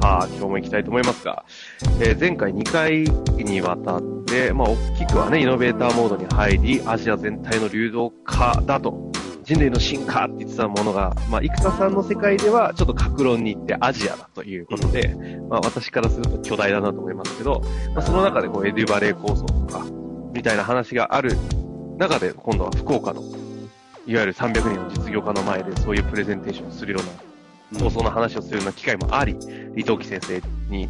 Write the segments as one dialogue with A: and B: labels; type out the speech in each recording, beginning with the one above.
A: さあ、今日も行きたいと思いますが、えー、前回2回にわたって、まあ、大きくはね、イノベーターモードに入り、アジア全体の流動化だと、人類の進化って言ってたものが、まあ、生田さんの世界ではちょっと格論に行ってアジアだということで、まあ、私からすると巨大だなと思いますけど、まあ、その中でこうエデュバレー構想とか、みたいな話がある中で、今度は福岡の、いわゆる300人の実業家の前でそういうプレゼンテーションをするような、放送の話をするような機会もあり、李登輝先生に、に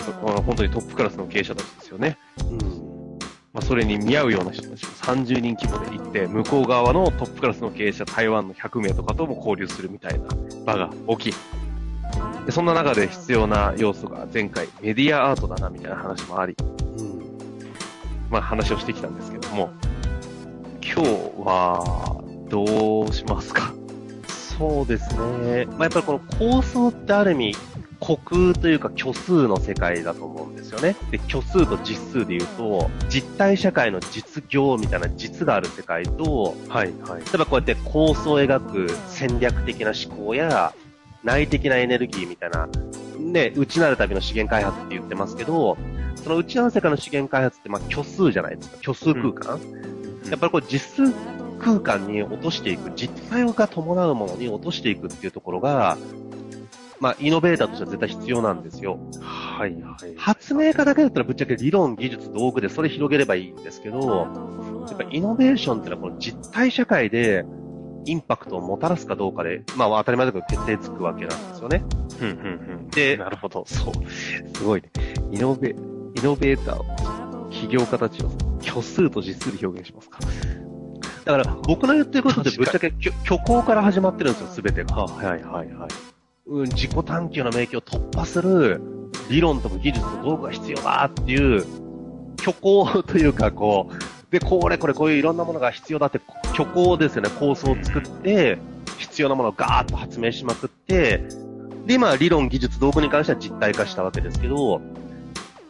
A: 本当にトップクラスの経営者たちですよね。うんまあ、それに見合うような人たちも30人規模で行って、向こう側のトップクラスの経営者、台湾の100名とかとも交流するみたいな場が大き。でそんな中で必要な要素が前回メディアアートだなみたいな話もあり、うん、まあ話をしてきたんですけども、今日はどうしますか
B: そうですね。まあ、やっぱりこの構想ってある意味、虚空というか虚数の世界だと思うんですよね。で、虚数と実数で言うと、実体社会の実業みたいな実がある世界と、はいはい。例えばこうやって構想を描く戦略的な思考や、内的なエネルギーみたいな、ね、内なる旅の資源開発って言ってますけど、その内なる世界の資源開発って、まあ、虚数じゃないですか。虚数空間、うん、やっぱりこう実数空間に落としていく、実体が伴うものに落としていくっていうところが、まあ、イノベーターとしては絶対必要なんですよ。はいはい。発明家だけだったらぶっちゃけ理論、技術、道具でそれ広げればいいんですけど、やっぱイノベーションっていうのはこの実体社会でインパクトをもたらすかどうかで、まあ当たり前だけど決定つくわけなんですよね。うんうんうん。で、なるほど、そう。すごいね。イノベ、イノベーターを、起業家たちを虚数と実数で表現しますか。だから僕の言ってることってぶっちゃけ虚構から始まってるんですよ、すべてが。はいはいはい。うん、自己探求の免疫を突破する理論とか技術と道具が必要だっていう、虚構というか、こう、で、これこれこういういろんなものが必要だって虚構ですよね、構想を作って、必要なものをガーッと発明しまくって、で、今、理論、技術、道具に関しては実体化したわけですけど、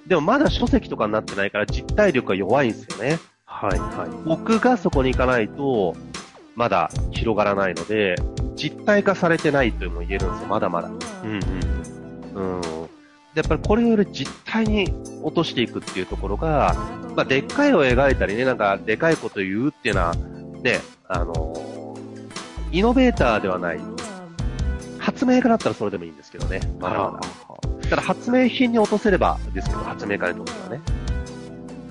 B: でもまだ書籍とかになってないから実体力が弱いんですよね。はいはい。僕がそこに行かないと、まだ広がらないので、実体化されてないというのも言えるんですよ、まだまだ。うんうん。うん。やっぱりこれをより実体に落としていくっていうところが、まあ、でっかいを描いたりね、なんか、でかいこと言うっていうのは、ね、あのイノベーターではない。発明家だったらそれでもいいんですけどね。まだまだ。ただ発明品に落とせればですけど、発明家にとってはね。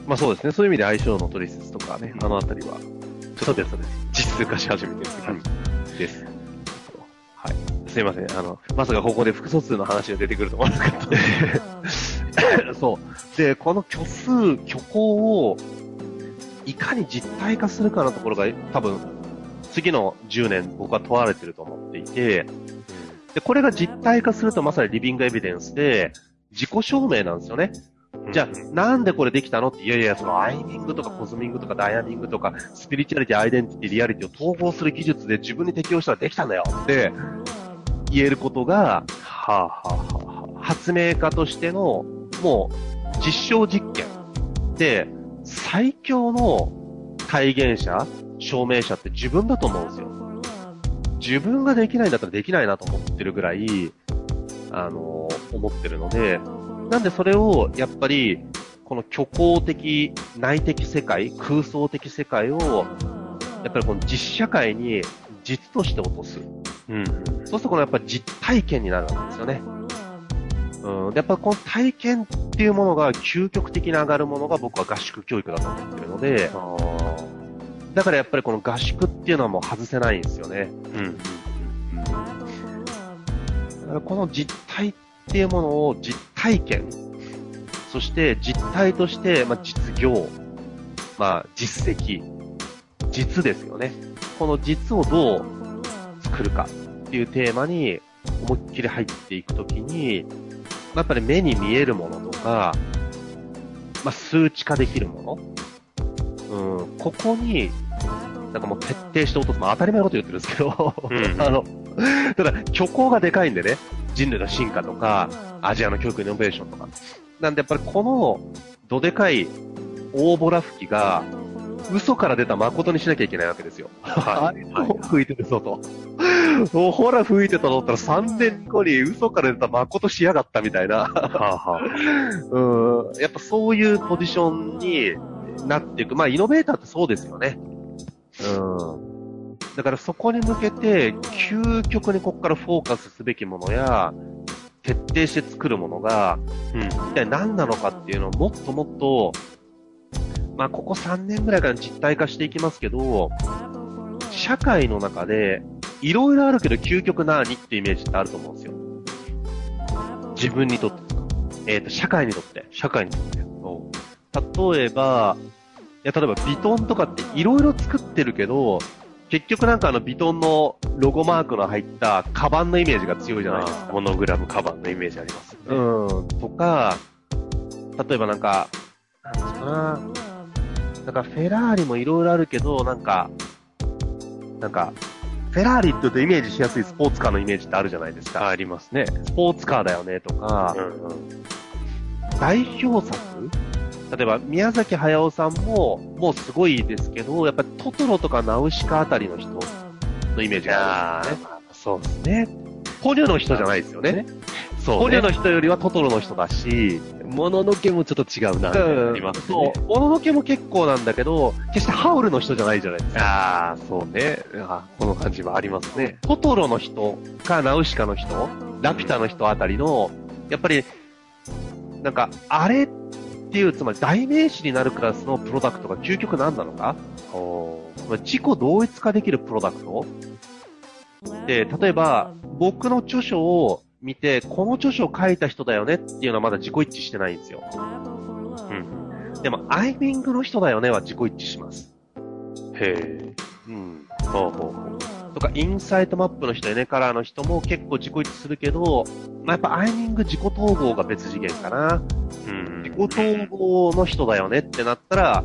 B: まあそうですね。そういう意味で相性の取説とかね、あのあたりは、ちょっと実数化し始めてるって感じです。はい。すいません。あの、まさかここで複素数の話が出てくると思わなかった。そう。で、この虚数、虚構を、いかに実体化するかのところが、多分、次の10年僕は問われてると思っていて、で、これが実体化するとまさにリビングエビデンスで、自己証明なんですよね。じゃあ、なんでこれできたのって、いやいや、そのアイミングとかコズミングとかダイヤミングとか、スピリチュアリティ、アイデンティティ、リアリティを統合する技術で自分に適応したらできたんだよって言えることが、はあ、はあはあ、発明家としての、もう、実証実験で、最強の体現者、証明者って自分だと思うんですよ。自分ができないんだったらできないなと思ってるぐらい、あの、思ってるので、なんでそれを、やっぱり、この虚構的、内的世界、空想的世界を、やっぱりこの実社会に実として落とす。うん。そうするとこのやっぱり実体験になるわけですよね。うん。やっぱこの体験っていうものが究極的に上がるものが僕は合宿教育だと思ってるのので、だからやっぱりこの合宿っていうのはもう外せないんですよね。
A: うん。うん。
B: だからこの実態っていうものを実体験、そして実態として、まあ、実業、まあ、実績、実ですよね。この実をどう作るかっていうテーマに思いっきり入っていくときに、まあやっぱり目に見えるものとか、まあ、数値化できるもの、うん、ここに、なんかもう徹底して落とす。まあ当たり前のこと言ってるんですけど、
A: うん
B: あの、ただ、虚構がでかいんでね、人類の進化とか、アジアの教育イノベーションとか。なんでやっぱりこの、どでかい大ボラ吹きが、嘘から出た誠にしなきゃいけないわけですよ。
A: はい。はい。
B: 吹いてるぞと。もうほら吹いてたと思ったら3年後に嘘から出た誠しやがったみたいな。うん。やっぱそういうポジションになっていく。まあイノベーターってそうですよね。うん。だからそこに向けて、究極にここからフォーカスすべきものや、徹底して作るものが、
A: うん。
B: 一体何なのかっていうのをもっともっと、まあここ3年ぐらいから実体化していきますけど、社会の中で、いろいろあるけど究極何ってイメージってあると思うんですよ。自分にとってえっ、と、社会にとって。
A: 社会にとって。
B: 例えば、いや、例えばビトンとかっていろいろ作ってるけど、結局なんかあのビトンのロゴマークの入ったカバンのイメージが強いじゃないですか。
A: モノグラムカバンのイメージありますよね。
B: うん。とか、例えばなんか、なんかな。なんかフェラーリもいろいろあるけど、なんか、なんか、フェラーリって言うとイメージしやすいスポーツカーのイメージってあるじゃないですか。
A: ありますね。
B: スポーツカーだよねとか、
A: うんうん。
B: 代表作？例えば、宮崎駿さんも、もうすごいですけど、やっぱりトトロとかナウシカあたりの人のイメージがあるんですよね。
A: そうですね。
B: ポニョの人じゃないですよね。
A: そう、
B: ポニョの人よりはトトロの人だし、
A: もののけもちょっと違うな、ありますね。
B: そう。もののけも結構なんだけど、決してハウルの人じゃないじゃないですか。
A: ああ、そうね。あこの感じはありますね。
B: トトロの人かナウシカの人、ラピュタの人あたりの、やっぱり、なんか、あれっっていう、つまり代名詞になるクラスのプロダクトが究極何なのか？
A: お
B: つまり自己同一化できるプロダクト？で、例えば、僕の著書を見て、この著書を書いた人だよねっていうのはまだ自己一致してないんですよ。
A: うん。
B: でも、アイミングの人だよねは自己一致します。
A: へえ。
B: うん。
A: ほうほうほう。
B: とか、インサイトマップの人、エネカラーの人も結構自己一致するけど、まあ、やっぱアイミング自己統合が別次元かな。
A: うん。
B: 自己統合の人だよねってなったら、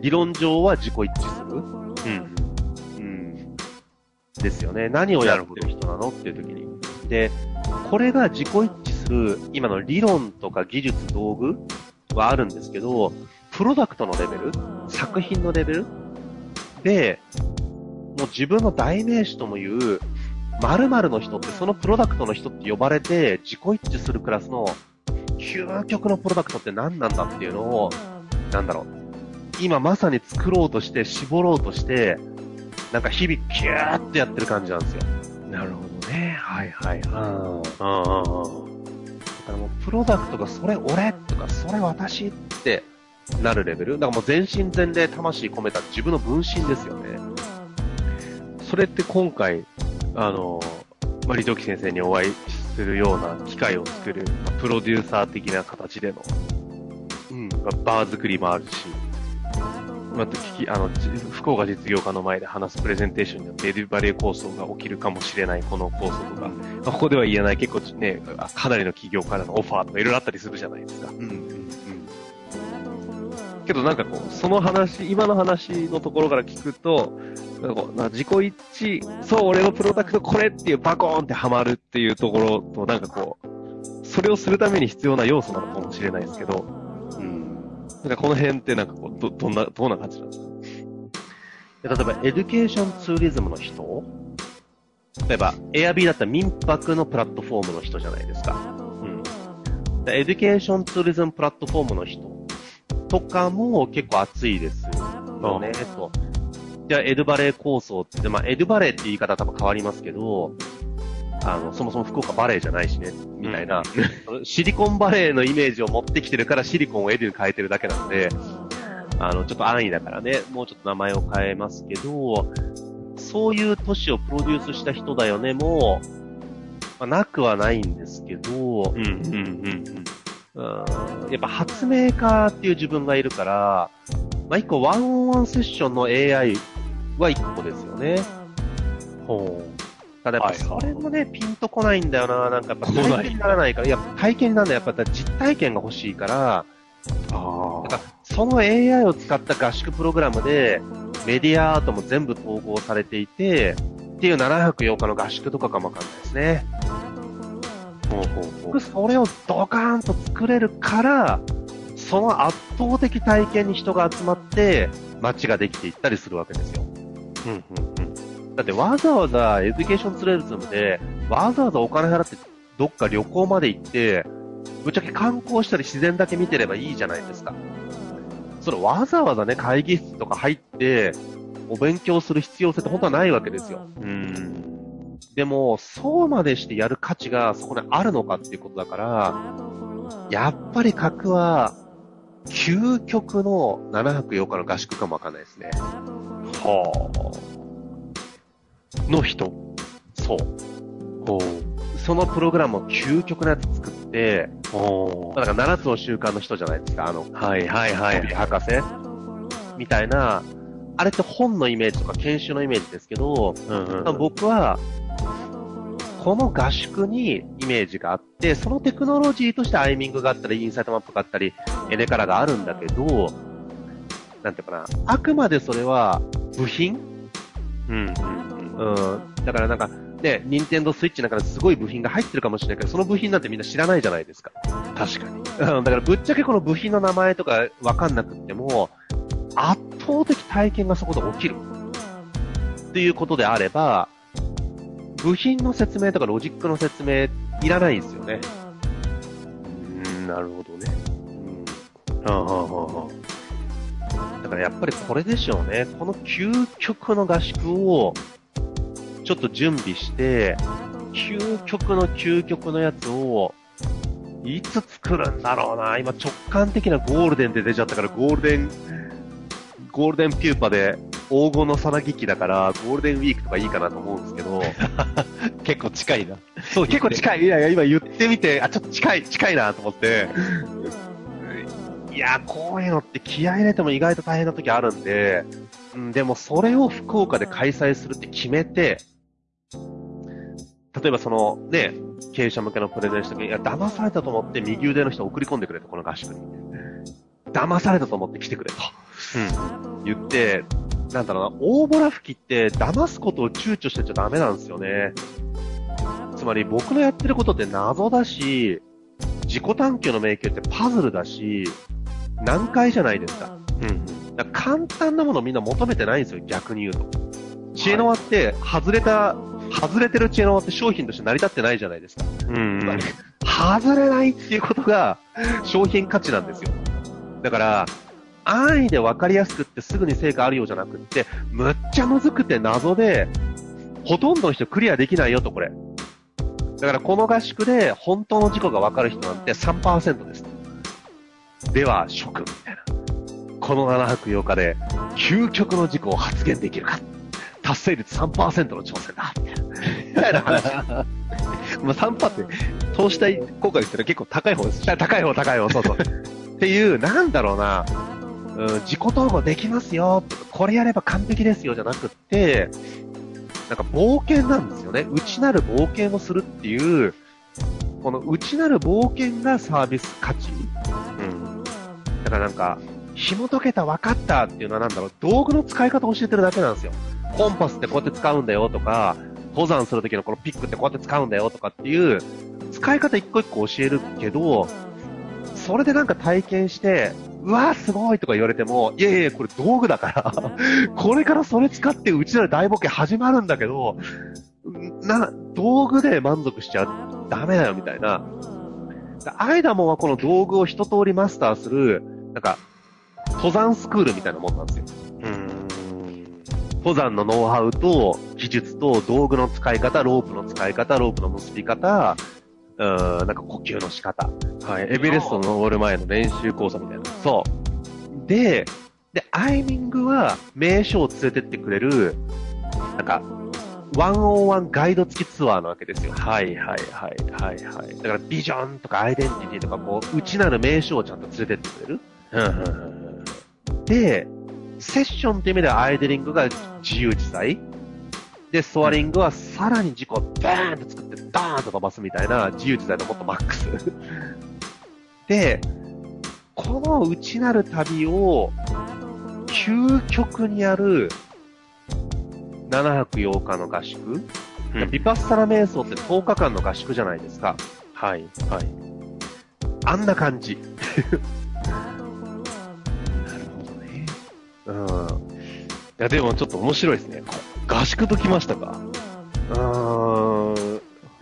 B: 理論上は自己一致する。
A: うん。
B: うん。ですよね。何をやってる人なのっていう時に。で、これが自己一致する今の理論とか技術、道具はあるんですけど、プロダクトのレベル、作品のレベルで、もう自分の代名詞とも言う、〇〇の人ってそのプロダクトの人って呼ばれて自己一致するクラスの究極のプロダクトって何なんだっていうのを、なんだろう。今まさに作ろうとして、絞ろうとして、なんか日々キューってやってる感じなんですよ。
A: なるほどね。はいはいはい。
B: うん。だ
A: うんうんうん。
B: からもうプロダクトがそれ俺とかそれ私ってなるレベル。だからもう全身全霊魂込めた自分の分身ですよね。
A: それって今回、あの、まあ、リトキ先生にお会いするような機会を作る、まあプロデューサー的な形での、
B: うん。
A: まあバー作りもあるし、また聞き、あの、じ福岡実業家の前で話すプレゼンテーションによってエデュバレー構想が起きるかもしれないこの構想とか、まあここでは言えない結構ね、あかなりの企業からのオファーとかいろいろあったりするじゃないですか。
B: うん。うん。
A: けどなんかこう、その話、今の話のところから聞くと、なんか自己一致、そう、俺のプロダクトこれっていうバコーンってハマるっていうところと、なんかこう、それをするために必要な要素なのかもしれないですけど、
B: うん。
A: なんかこの辺ってなんかこう、ど、どんな、どんな感じなんですか
B: で例えば、エデュケーションツーリズムの人？例えば、エアビーだったら民泊のプラットフォームの人じゃないですか。うん。でエデュケーションツーリズムプラットフォームの人とかも結構熱いですよね、と。じゃあ、エドバレー構想って、まあ、エドバレーって言い方は多分変わりますけど、あの、そもそも福岡バレーじゃないしね、みたいな、シリコンバレーのイメージを持ってきてるからシリコンをエデュに変えてるだけなので、あの、ちょっと安易だからね、もうちょっと名前を変えますけど、そういう都市をプロデュースした人だよねも、まあ、なくはないんですけど、
A: うん、うん、うん。
B: うん。やっぱ発明家っていう自分がいるから、まあ、一個ワンオンワンセッションの AI は一個ですよね。
A: ほ
B: ただやっぱ
A: はいはい
B: それもね、ピンとこないんだよな。なんかやっぱ体験にならないから、いや、体験にならない。やっぱ実体験が欲しいから、
A: う。あ
B: なんかその AI を使った合宿プログラムで、メディアアートも全部統合されていて、っていう7泊8日の合宿とかかもわかんないですね。
A: ほうほうほ
B: 僕それをドカーンと作れるから、その圧倒的体験に人が集まって、街ができていったりするわけですよ。だってわざわざエデュケーションツーリズムで、わざわざお金払ってどっか旅行まで行って、ぶっちゃけ観光したり自然だけ見てればいいじゃないですか。それわざわざね、会議室とか入って、お勉強する必要性って本当はないわけですよ。
A: うん。
B: でも、そうまでしてやる価値がそこにあるのかっていうことだから、やっぱり格は、究極の7泊8日の合宿かもわかんないですね。
A: はあ。の人。
B: そう。
A: ほ
B: そのプログラムを究極のやつ作って、
A: う。ほ
B: まあ、だから7つの習慣の人じゃないですか、あの、
A: う。はい、はい、はい。
B: 博士みたいな、あれって本のイメージとか研修のイメージですけど、
A: うん、うん。
B: 僕は、この合宿にイメージがあって、そのテクノロジーとしてアイミングがあったり、インサイトマップがあったり、エネカラがあるんだけど、なんていうかな、あくまでそれは部品？
A: うん、うん、
B: うん。だからなんか、ね、ニンテンドースイッチなんかですごい部品が入ってるかもしれないけど、その部品なんてみんな知らないじゃないですか。
A: 確かに。
B: うん、だからぶっちゃけこの部品の名前とかわかんなくっても、圧倒的体験がそこで起きる。っていうことであれば、部品の説明とかロジックの説明いらないですよね。
A: うん、なるほどね。うん。はあ、はあ、は
B: だからやっぱりこれでしょうね。この究極の合宿をちょっと準備して、究極の究極のやつをいつ作るんだろうな。今直感的なゴールデンで出ちゃったからゴールデン、ゴールデンピューパで黄金のさなぎ期だからゴールデンウィークとかいいかなと思うんですけど、
A: あ。結構近いな。
B: そう、結構近い。いやいや、今言ってみて、あ、ちょっと近い、近いなと思って。いや、こういうのって気合い入れても意外と大変な時あるんで、うん、でもそれを福岡で開催するって決めて、例えばそのね、経営者向けのプレゼンした時に、いや、騙されたと思って右腕の人を送り込んでくれと、この合宿に。騙されたと思って来てくれと。言って、なんだろうな、大ボラ吹きって騙すことを躊躇してちゃダメなんですよね。つまり僕のやってることって謎だし、自己探求の迷宮ってパズルだし、難解じゃないですか。
A: うん。うん。
B: だ簡単なものをみんな求めてないんですよ、逆に言うと。知恵の輪って、外れた、外れてる知恵の輪って商品として成り立ってないじゃないですか。
A: うん。うん。
B: 外れないっていうことが商品価値なんですよ。だから、安易で分かりやすくってすぐに成果あるようじゃなくって、むっちゃむずくて謎で、ほとんどの人クリアできないよと、これ。だからこの合宿で本当の事故が分かる人なんて3%です。では、諸君、みたいな。この7泊8日で、究極の事故を発言できるか。達成率3%の挑戦だ。みたいな。話。
A: まあ、3%って、投資対効果で言ったら結構高い方ですし。
B: 高い方、高い方、そうそう。っていう、なんだろうな、うん、自己統合できますよ、これやれば完璧ですよ、じゃなくって、なんか冒険なんですよね。内なる冒険をするっていう、この内なる冒険がサービス価値。
A: うん。
B: だからなんか、紐解けた、分かったっていうのはなんだろう、道具の使い方を教えてるだけなんですよ。コンパスってこうやって使うんだよとか、登山するときのこのピックってこうやって使うんだよとかっていう、使い方一個一個教えるけど、それでなんか体験して、うわーすごいとか言われても、いやいやこれ道具だから、これからそれ使ってうちなる大冒険始まるんだけど、な、道具で満足しちゃダメだよみたいな。アイダモンはこの道具を一通りマスターする、なんか、登山スクールみたいなもんなんですよ。登山のノウハウと技術と道具の使い方、ロープの使い方、ロープの結び方、うーん、なんか呼吸の仕方。
A: はい。エベレスト登る前の練習講座みたいな。
B: そう。で、で、アイミングは名所を連れてってくれる、なんか、101ガイド付きツアーなわけですよ。
A: はいはいはいはいはい。
B: だからビジョンとかアイデンティティとかこう、内なる名所をちゃんと連れてってくれる。
A: うんうんうん
B: で、セッションっていう意味ではアイデリングが自由自在。で、ストアリングはさらに自己をバーンと作ってダーンと飛ばすみたいな自由自在のもっとマックス。で、この内なる旅を究極にある7泊8日の合宿、
A: うん
B: ビパッサラ瞑想って10日間の合宿じゃないですか。
A: はいはい。
B: あんな感じ。うん。
A: いやでもちょっと面白いですね。合宿ときましたか？
B: うーん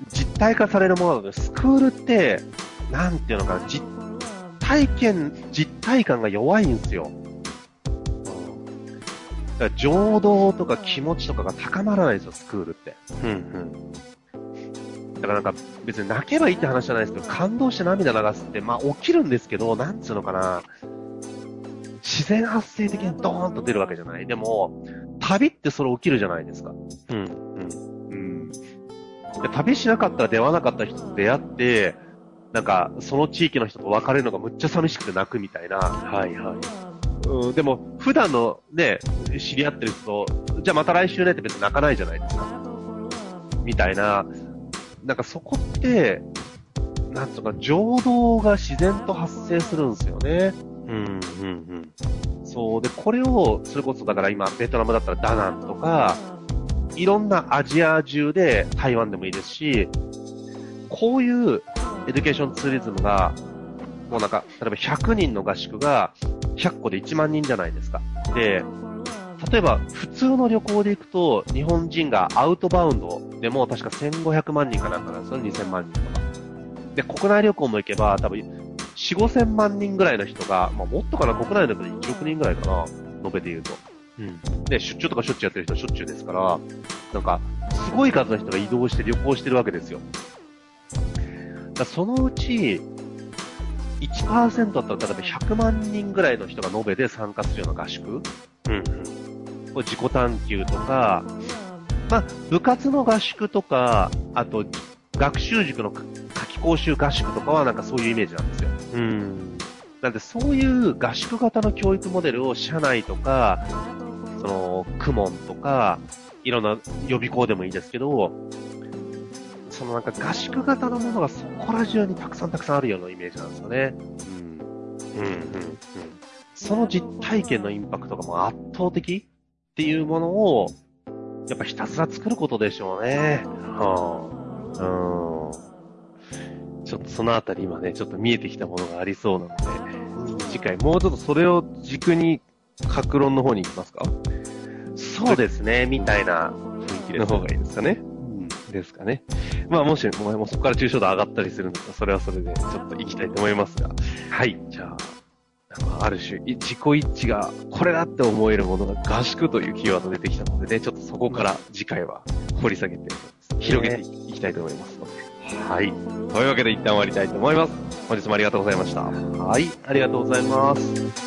B: 実体化されるものなので、スクールって、なんていうのかな、実体験、実体感が弱いんですよ。だから情動とか気持ちとかが高まらないんですよ、スクールって。
A: うんうん。
B: だからなんか別に泣けばいいって話じゃないですけど、感動して涙流すって、まあ起きるんですけど、なんつうのかな、自然発生的にドーンと出るわけじゃない。でも、旅ってそれ起きるじゃないですか。
A: うんうん。
B: うん。で旅しなかったら出会わなかった人と出会って、なんか、その地域の人と別れるのがむっちゃ寂しくて泣くみたいな。
A: はいはい。
B: うん、でも、普段のね、知り合ってる人と、じゃあまた来週ねって別に泣かないじゃないですか。みたいな。なんかそこって、なんつうか、情動が自然と発生するんですよね。
A: うんうん
B: そう。で、これを、それこそだから今、ベトナムだったらダナンとか、いろんなアジア中で、台湾でもいいですし、こういうエデュケーションツーリズムが、もうなんか、例えば100人の合宿が、100個で1万人じゃないですか。で、例えば、普通の旅行で行くと、日本人がアウトバウンドでも確か1500万人かなんかなんですよ、2000万人とか。で、国内旅行も行けば、多分、4、5000万人ぐらいの人が、まあもっとかな、国内で1億人ぐらいかな、延べで言うと。
A: うん。
B: で、出張とかしょっちゅうやってる人はしょっちゅうですから、なんか、すごい数の人が移動して旅行してるわけですよ。だそのうち、1%だったら、例えば100万人ぐらいの人が延べで参加するような合宿
A: うん
B: これ自己探求とか、まあ、部活の合宿とか、あと、学習塾の夏季講習合宿とかはなんかそういうイメージなんですよ。
A: うん。うん。
B: なんでそういう合宿型の教育モデルを社内とか、その、クモンとか、いろんな予備校でもいいですけど、そのなんか合宿型のものがそこら中にたくさんたくさんあるようなイメージなんですよね。うん。
A: うんうん
B: その実体験のインパクトがもう圧倒的っていうものを、やっぱひたすら作ることでしょうね。
A: はあ。うん。ちょっとそのあたり今ね、ちょっと見えてきたものがありそうなので、次回もうちょっとそれを軸に、格論の方に行きますか？
B: そうですね、みたいな雰囲気。
A: の方がいいですかね？ですかね。まあもし、もうそこから抽象度上がったりするんだったら、それはそれでちょっと行きたいと思いますが。はい。じゃあ、まあある種、い自己一致がこれだって思えるものが合宿というキーワード出てきたのでね、ちょっとそこから次回は掘り下げて、広げていきたいと思いますので。はい。というわけで一旦終わりたいと思います。本日もありがとうございました。
B: はい、ありがとうございます。